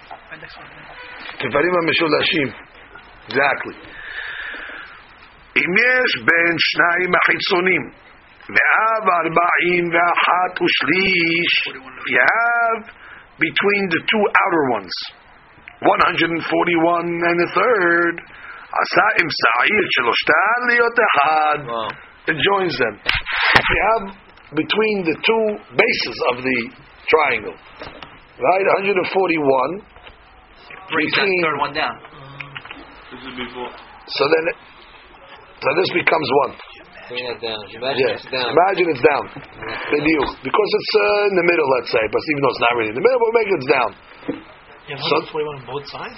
כפרים המשולשים. Exactly. אם יש בין שניים החיצונים Me'av. You have between the two outer ones, 141 and the third. Asa. It joins them. You have between the two bases of the triangle. Right, 141. Between, So then, so this becomes one. Bring that down. Imagine Yeah. it's down. Imagine it's down. Bediuk. Because it's uh, in the middle, let's say, but even though it's not really in the middle, we'll make it down. You have So- 141 on both sides?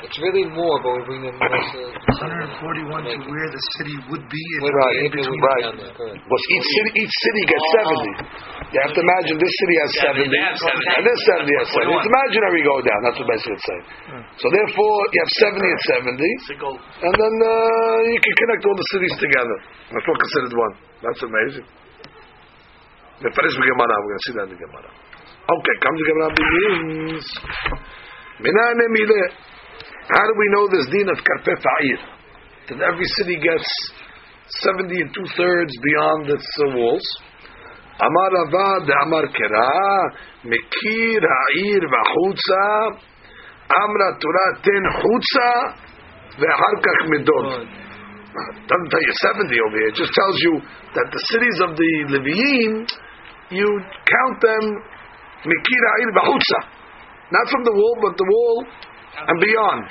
It's really more, but we bring them closer. 141 to where the city would be in, Wait, Right, in between. Right. be there, correct. Because each city, each city gets 70. You have to imagine this city has 70, 70. and this 70 has 70. It's imaginary go down. That's what basically it's saying. So therefore, you have 70 and 70, and then uh, you can connect all the cities together. That's what considered one. That's amazing. The first Gemara, we're going to see that in the Gemara. Okay, comes the Gemara begins. Minane mile. How do we know this din of karpef ha'ir? That every city gets 70 and two thirds beyond its uh, walls. Amar Rava de Amar Kera, Mekir ha'ir v'chutza, Amra Torah ten chutza, ve'achar kach medod. Doesn't tell you 70 over here. It just tells you that the cities of the Leviim, you count them Mekir ha'ir v'chutza. Not from the wall, but the wall and beyond.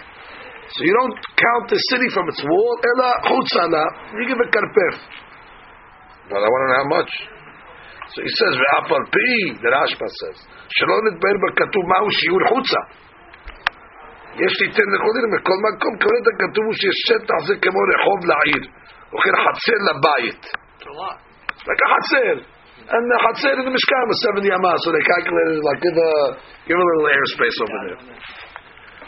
So you don't count the city from its wall, ela chutzala, you give it karpef. Well, I want to know how much. So he says, ve'apal pi, the Rashba says, שלא נדבר בכתוב מהו שיעור חוצה. יש ליתן לכהנים, בכל מקום כהנת הכתוב הוא שיש שטח זה כמו רחוב לעיר, וכן חצר לבית. It's a lot. Like a חצר. And the Hatzer in the Mishkan was 70 amas, so they calculated like give a give a little airspace over there.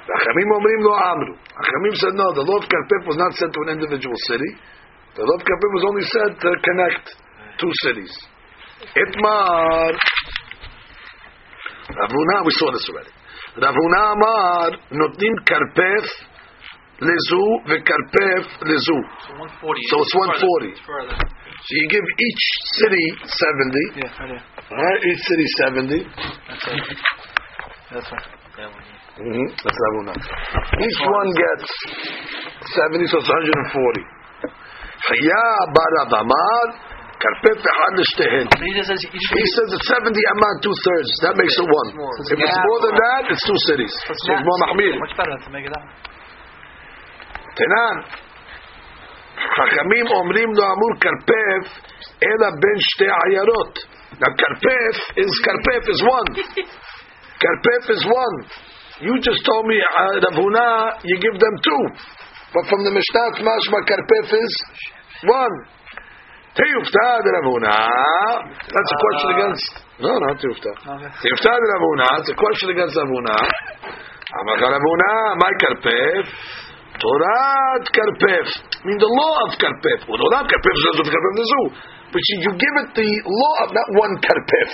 Achamim omrim lo amru. Achamim said no. The law of karpef was not said to an individual city. The law of karpef was only said to connect two cities. Itmar. Ravuna, we saw this already. Ravuna Amar notnim karpef lezu vekarpef lezu. So 140. So it's 140. It's further. So you give each city 70. Yeah, right. Each city 70. That's it. That's right. Mm-hmm. That's Ravuna. Each one gets 70, so it's 140. Chaya Barav Amar, Karpef Echad L'Shtehen. But he just says each He says it's 70 Amar, two thirds. That makes it one. more. If it's more than that, it's two cities. So it's more Mahmir. much better to make it up. Tenan. חכמים אומרים לו אמור כרפף אלא בין שתי עיירות. Now כרפף is כרפף is one. כרפף is one. You just told me, uh, Ravuna, you give them two. But from the Mishnah, Mashma Karpef is one. the Ravuna. That's a question ah. against. No, not Tiyuftah. the Ravuna. It's a question against Ravuna. Amar Ravuna, my Karpef. Torat Karpef. I mean, the law of Karpef. Well, not Karpef, Zazuf Karpef Nizu. But you, you give it the law of not one Karpef.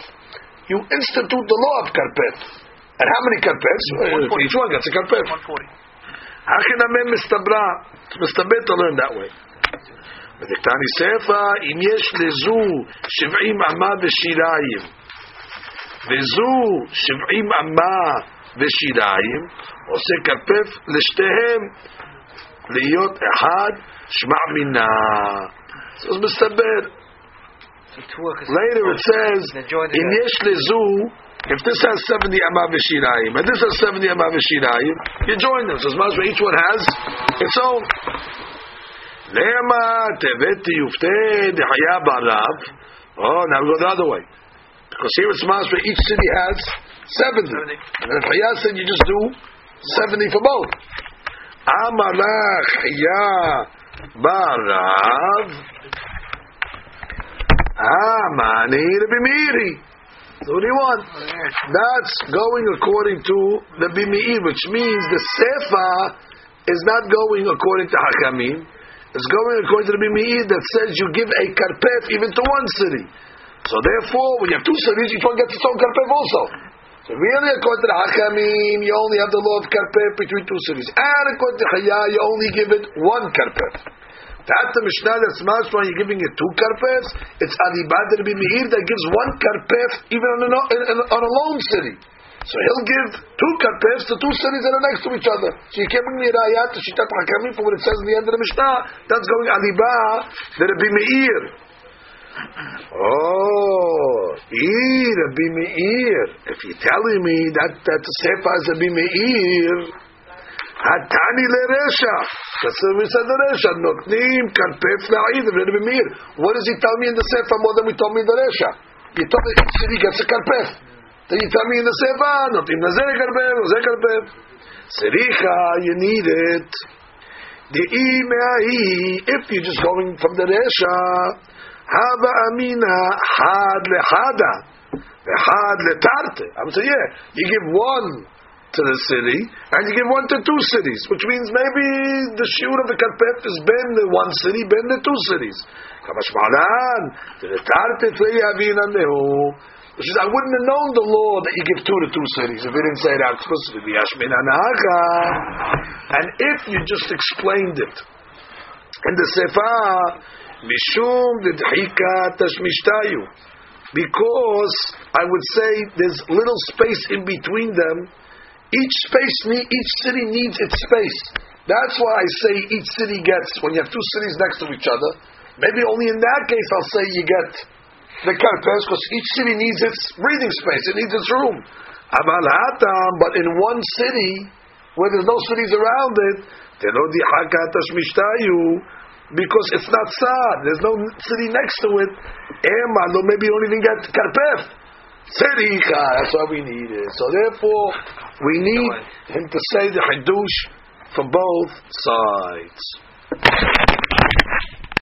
You institute the law of Karpef. And how many כרפפs? For each one gets a כרפף. 140. הכי נמי מסתברה. It's מסתבר to learn that way. ודקתני ספר, אם יש לזו שבעים אמה ושיריים, וזו שבעים אמה ושיריים, עושה כרפף לשתיהם, להיות אחד, שמע מינה. אז מסתבר. So two workers. Later it says, They join אם together. יש לזו, if this has 70 Amav Shirayim, and this has 70 Amav Shirayim, you join them. So as much as each one has its own. Lema teveti yufte dehaya barav. Oh, now we go the other way. Because here it's masra, each city has 70. And if Hayah said you just do 70 for both. Amalach Hayah barav. Amani rabimiri. 21. That's going according to the Bimi'i, which means the Sefa is not going according to Hakamim. It's going according to the Bimi'i that says you give a carpet even to one city. So therefore, when you have two cities, you don't get the same carpet also. So really, according to the Hakamim, you only have the law of carpet between two cities. And according to Chaya, you only give it one carpet. That's the Mishnah that's mashma when you're giving it two karpefs. It's Adibad Rabbi Meir that gives one karpef even on a, on a lone city. So he'll give two karpefs to two cities that are next to each other. So you can't bring me rayat to Shitat Hakamim for what it says in the end of the Mishnah. That's going Adibad Rabbi Meir. Oh, Rabbi Meir. If you're telling me that that the Sefer is Rabbi Meir, What we said the resha. Notnim karpef la'id Rabbi Meir. What does he tell me in the Sefer more than we told me in the resha? You told me city gets a karpef. Then you tell me in the Sefer, ah, notnim nazeh karpef, nazeh karpef. Sericha, you need it. The imeahi, if you're just going from the resha, haba amina had lehada, had letarte. I would say, yeah, you give one to the city, and you give one to two cities, which means maybe the shiur of the karpef is ben the one city, ben the two cities. Which is, I wouldn't have known the law that you give two to two cities if he didn't say that explicitly. Yashmin anacha. And if you just explained it in the sefer, mishum tashmishtayu, because I would say there's little space in between them. Each space, need, each city needs its space. That's why I say each city gets when you have two cities next to each other. Maybe only in that case I'll say you get the karpes because each city needs its breathing space. It needs its room. But in one city where there's no cities around it, because it's not sad. There's no city next to it. Ema, maybe you don't even get karpef. Sericha, that's why we need it. So therefore, we need him to say the hadush for both sides.